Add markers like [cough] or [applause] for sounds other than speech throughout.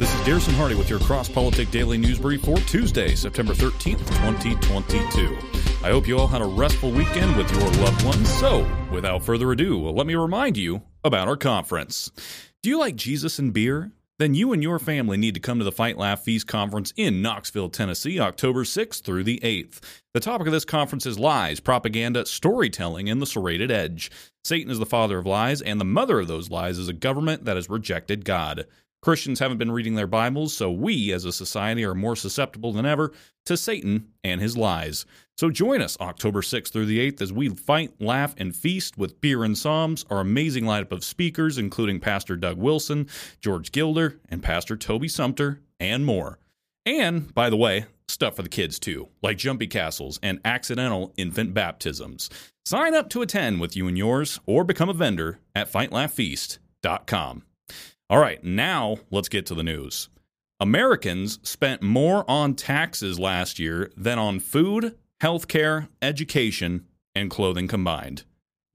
This is Garrison Hardy with your Cross Politic Daily News Brief for Tuesday, September 13th, 2022. I hope you all had a restful weekend with your loved ones. So, without further ado, let me remind you about our conference. Do you like Jesus and beer? Then you and your family need to come to the Fight Laugh Feast conference in Knoxville, Tennessee, October 6th through the 8th. The topic of this conference is lies, propaganda, storytelling, and the serrated edge. Satan is the father of lies, and the mother of those lies is a government that has rejected God. Christians haven't been reading their Bibles, so we as a society are more susceptible than ever to Satan and his lies. So join us October 6th through the 8th as we fight, laugh, and feast with beer and psalms, our amazing lineup of speakers, including Pastor Doug Wilson, George Gilder, and Pastor Toby Sumpter, and more. And, by the way, stuff for the kids too, like jumpy castles and accidental infant baptisms. Sign up to attend with you and yours, or become a vendor at fightlaughfeast.com. All right, now let's get to the news. Americans spent more on taxes last year than on food, healthcare, education, and clothing combined.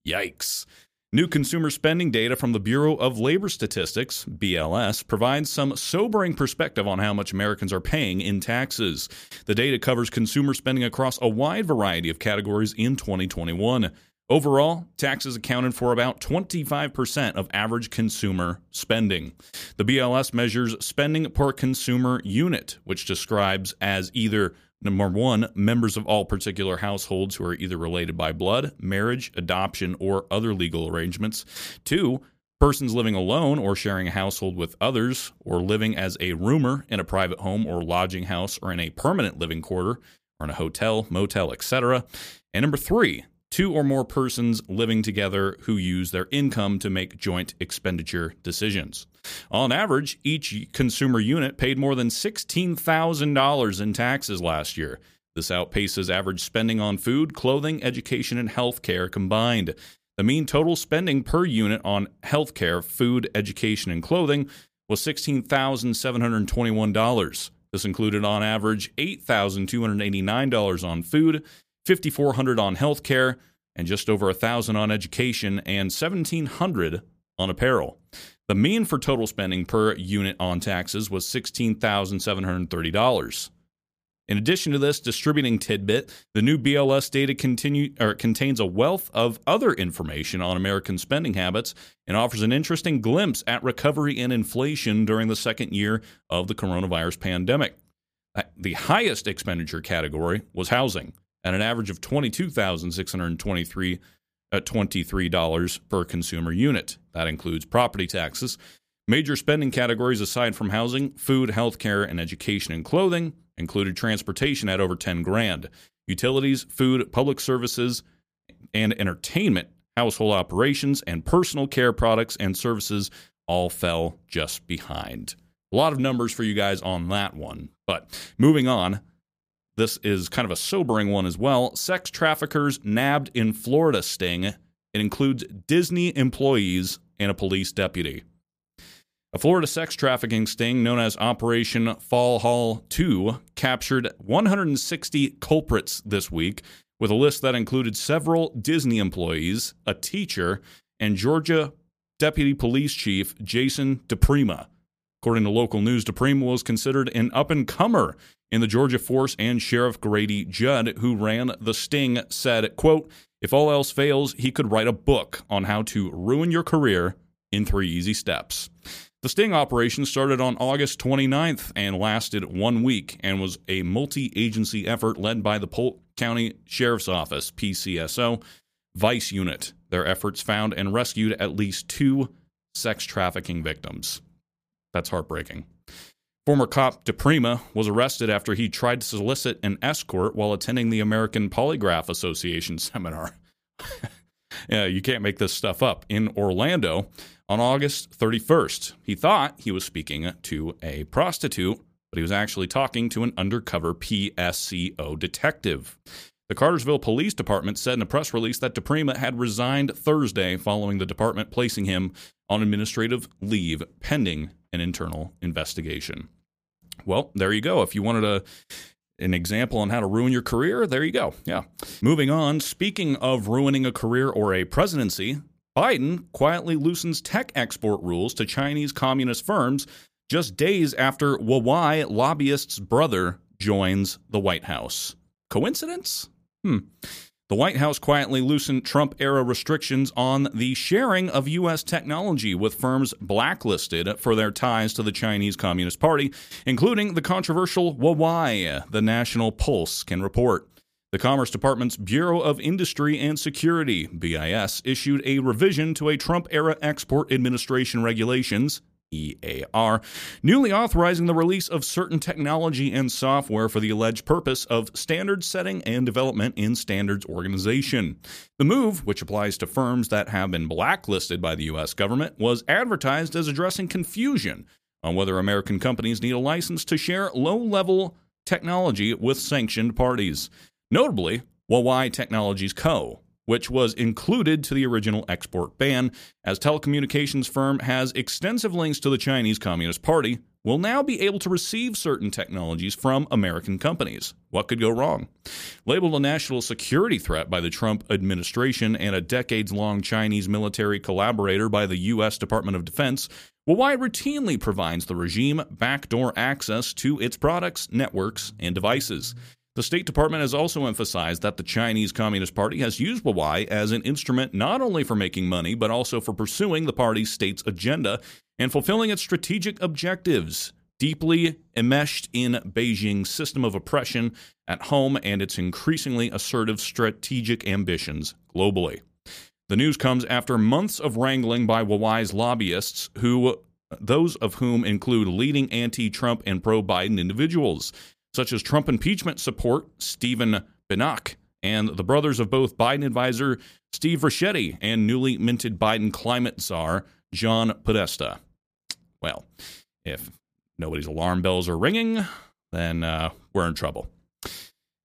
Yikes. New consumer spending data from the Bureau of Labor Statistics, BLS, provides some sobering perspective on how much Americans are paying in taxes. The data covers consumer spending across a wide variety of categories in 2021. Overall, taxes accounted for about 25% of average consumer spending. The BLS measures spending per consumer unit, which describes as either number one, members of all particular households who are either related by blood, marriage, adoption, or other legal arrangements. Two, persons living alone or sharing a household with others, or living as a roomer in a private home or lodging house or in a permanent living quarter or in a hotel, motel, etc. And number three, two or more persons living together who use their income to make joint expenditure decisions. On average, each consumer unit paid more than $16,000 in taxes last year. This outpaces average spending on food, clothing, education, and healthcare combined. The mean total spending per unit on healthcare, food, education, and clothing was $16,721. This included on average $8,289 on food, 5400 on healthcare and just over 1000 on education and 1700 on apparel. The mean for total spending per unit on taxes was $16,730. In addition to this distributing tidbit, the new BLS data continue, contains a wealth of other information on American spending habits and offers an interesting glimpse at recovery and inflation during the second year of the coronavirus pandemic. Uh, the highest expenditure category was housing at an average of $22,623 at $23 uh, per consumer unit. That includes property taxes. Major spending categories aside from housing, food, healthcare, and education and clothing included transportation at over 10 grand, utilities, food, public services, and entertainment, household operations, and personal care products and services all fell just behind. A lot of numbers for you guys on that one. But moving on, this is kind of a sobering one as well. Sex traffickers nabbed in Florida sting. It includes Disney employees and a police deputy. A Florida sex trafficking sting known as Operation Fall Haul 2 captured 160 culprits this week, with a list that included several Disney employees, a teacher, and Georgia Deputy Police Chief Jason DePrima. According to local news, DePrima was considered an up and comer in the Georgia force, and Sheriff Grady Judd, who ran the sting, said, quote, if all else fails, he could write a book on how to ruin your career in three easy steps. The sting operation started on August 29th and lasted one week and was a multi agency effort led by the Polk County Sheriff's Office, PCSO, Vice Unit. Their efforts found and rescued at least two sex trafficking victims. That's heartbreaking. Former cop DePrima was arrested after he tried to solicit an escort while attending the American Polygraph Association [laughs] seminar. yeah, you can't make this stuff up. In Orlando on August 31st, he thought he was speaking to a prostitute, but he was actually talking to an undercover PSCO detective. The Cartersville Police Department said in a press release that DePrima had resigned Thursday following the department placing him on administrative leave pending an internal investigation. Well, there you go. If you wanted a an example on how to ruin your career, there you go. Yeah. Moving on, speaking of ruining a career or a presidency, Biden quietly loosens tech export rules to Chinese communist firms just days after Huawei lobbyist's brother joins the White House. Coincidence? Hmm. The White House quietly loosened Trump era restrictions on the sharing of U.S. technology with firms blacklisted for their ties to the Chinese Communist Party, including the controversial Huawei, the National Pulse can report. The Commerce Department's Bureau of Industry and Security, BIS, issued a revision to a Trump era Export Administration regulations, EAR, newly authorizing the release of certain technology and software for the alleged purpose of standard setting and development in standards organization. The move, which applies to firms that have been blacklisted by the U.S. government, was advertised as addressing confusion on whether American companies need a license to share low level technology with sanctioned parties. Notably, Huawei Technologies Co., which was included to the original export ban, as telecommunications firm has extensive links to the Chinese Communist Party, will now be able to receive certain technologies from American companies. What could go wrong? Labeled a national security threat by the Trump administration and a decades long Chinese military collaborator by the U.S. Department of Defense, Huawei routinely provides the regime backdoor access to its products, networks, and devices. The State Department has also emphasized that the Chinese Communist Party has used Huawei as an instrument not only for making money, but also for pursuing the party's state's agenda and fulfilling its strategic objectives, deeply enmeshed in Beijing's system of oppression at home and its increasingly assertive strategic ambitions globally. The news comes after months of wrangling by Huawei's lobbyists, who those of whom include leading anti Trump and pro Biden individuals such as Trump impeachment support Stephen Binnock and the brothers of both Biden advisor Steve Ricchetti and newly minted Biden climate czar John Podesta. Well, if nobody's alarm bells are ringing, then uh, we're in trouble.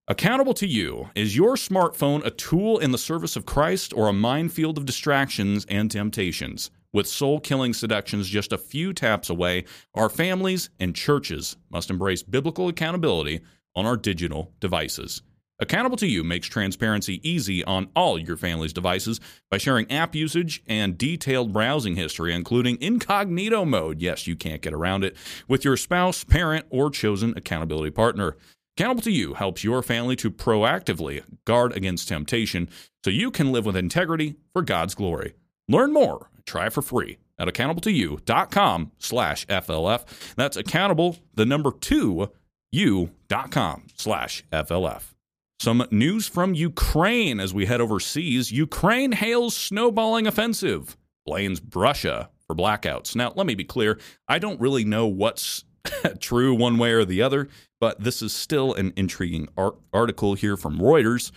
Accountable to you, is your smartphone a tool in the service of Christ or a minefield of distractions and temptations? With soul killing seductions just a few taps away, our families and churches must embrace biblical accountability on our digital devices. Accountable to You makes transparency easy on all your family's devices by sharing app usage and detailed browsing history, including incognito mode. Yes, you can't get around it with your spouse, parent, or chosen accountability partner. Accountable to You helps your family to proactively guard against temptation so you can live with integrity for God's glory. Learn more Try it for free at accountable2you.com slash FLF. That's accountable, the number two, you.com slash FLF. Some news from Ukraine as we head overseas. Ukraine hails snowballing offensive, blames Russia for blackouts. Now, let me be clear. I don't really know what's [laughs] true one way or the other, but this is still an intriguing art- article here from Reuters.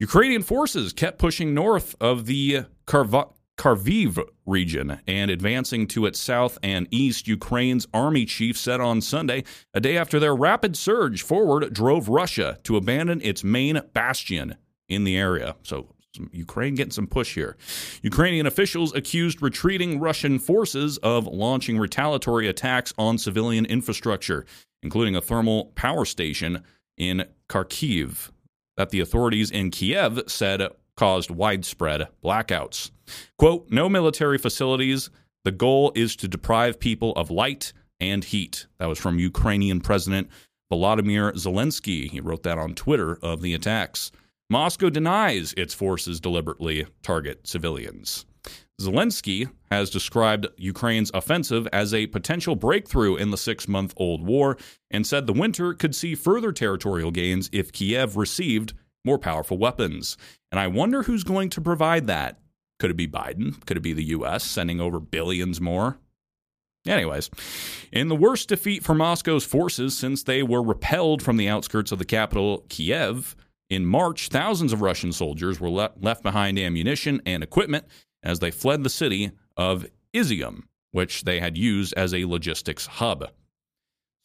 Ukrainian forces kept pushing north of the Karva- Kharkiv region and advancing to its south and east, Ukraine's army chief said on Sunday, a day after their rapid surge forward drove Russia to abandon its main bastion in the area. So Ukraine getting some push here. Ukrainian officials accused retreating Russian forces of launching retaliatory attacks on civilian infrastructure, including a thermal power station in Kharkiv, that the authorities in Kiev said caused widespread blackouts. Quote, no military facilities. The goal is to deprive people of light and heat. That was from Ukrainian President Volodymyr Zelensky. He wrote that on Twitter of the attacks. Moscow denies its forces deliberately target civilians. Zelensky has described Ukraine's offensive as a potential breakthrough in the six month old war and said the winter could see further territorial gains if Kiev received more powerful weapons. And I wonder who's going to provide that. Could it be Biden? Could it be the U.S. sending over billions more? Anyways, in the worst defeat for Moscow's forces since they were repelled from the outskirts of the capital, Kiev, in March, thousands of Russian soldiers were le- left behind ammunition and equipment as they fled the city of Izium, which they had used as a logistics hub.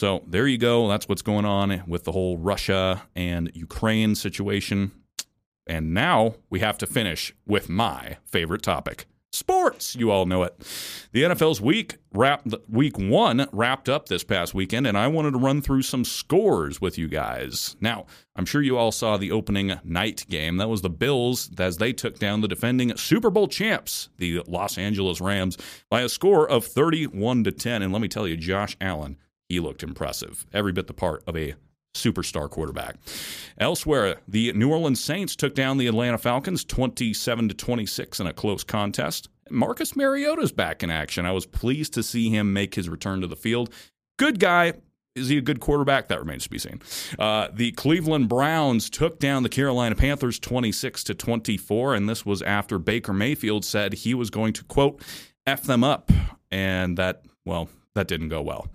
So there you go. That's what's going on with the whole Russia and Ukraine situation. And now we have to finish with my favorite topic sports. You all know it. The NFL's week wrap week 1 wrapped up this past weekend and I wanted to run through some scores with you guys. Now, I'm sure you all saw the opening night game. That was the Bills as they took down the defending Super Bowl champs, the Los Angeles Rams, by a score of 31 to 10 and let me tell you Josh Allen, he looked impressive. Every bit the part of a superstar quarterback. Elsewhere, the New Orleans Saints took down the Atlanta Falcons 27 to 26 in a close contest. Marcus Mariota's back in action. I was pleased to see him make his return to the field. Good guy. Is he a good quarterback? That remains to be seen. Uh, the Cleveland Browns took down the Carolina Panthers 26 to 24, and this was after Baker Mayfield said he was going to quote f them up, and that well that didn't go well.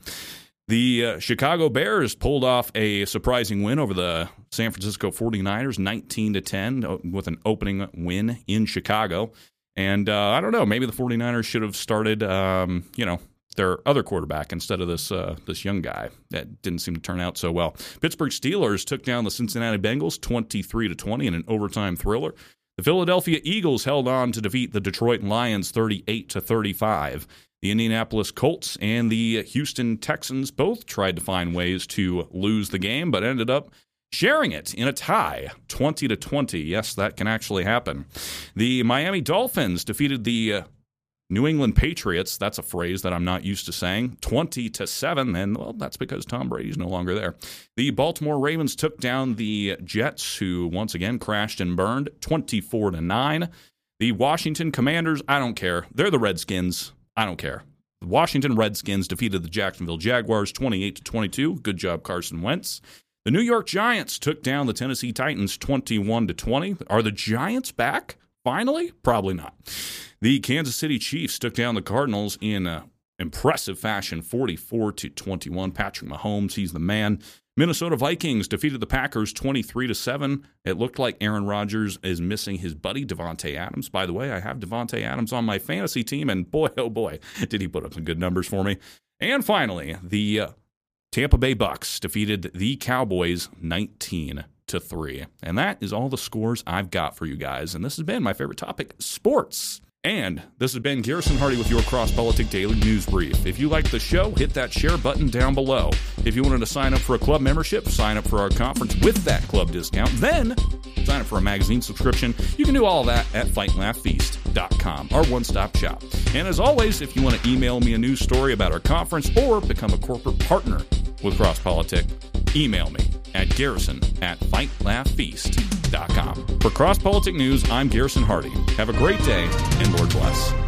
The uh, Chicago Bears pulled off a surprising win over the San Francisco 49ers 19 to 10 uh, with an opening win in Chicago. And uh, I don't know, maybe the 49ers should have started um, you know, their other quarterback instead of this uh, this young guy. That didn't seem to turn out so well. Pittsburgh Steelers took down the Cincinnati Bengals 23 to 20 in an overtime thriller. The Philadelphia Eagles held on to defeat the Detroit Lions 38 to 35. The Indianapolis Colts and the Houston Texans both tried to find ways to lose the game, but ended up sharing it in a tie 20 to 20 yes that can actually happen. The miami dolphins defeated the uh, new england patriots. That's a phrase that i'm not used to saying. 20 to 7 and well that's because tom brady's no longer there. The baltimore ravens took down the jets who once again crashed and burned 24 to 9 the washington commanders i don't care. They're the redskins I don't care. The Washington Redskins defeated the Jacksonville Jaguars 28 to 22. Good job, Carson Wentz. The New York Giants took down the Tennessee Titans 21 to 20. Are the Giants back? Finally? Probably not. The Kansas City Chiefs took down the Cardinals in uh, impressive fashion 44 to 21. Patrick Mahomes, he's the man. Minnesota Vikings defeated the Packers 23 to 7. It looked like Aaron Rodgers is missing his buddy Davante Adams. By the way, I have Davante Adams on my fantasy team and boy oh boy, did he put up some good numbers for me. And finally, the uh, Tampa Bay Bucks defeated the Cowboys 19 to 3. And that is all the scores I've got for you guys. And this has been my favorite topic, sports. And this has been Garrison Hardy with your Cross Politic Daily News Brief. If you like the show, hit that share button down below. If you wanted to sign up for a club membership, sign up for our conference with that club discount, then sign up for a magazine subscription. You can do all that at fightlaughfeast.com, our one stop shop. And as always, if you want to email me a news story about our conference or become a corporate partner with Cross Politic, email me at garrison at For Cross Politic News, I'm Garrison Hardy. Have a great day and Lord bless.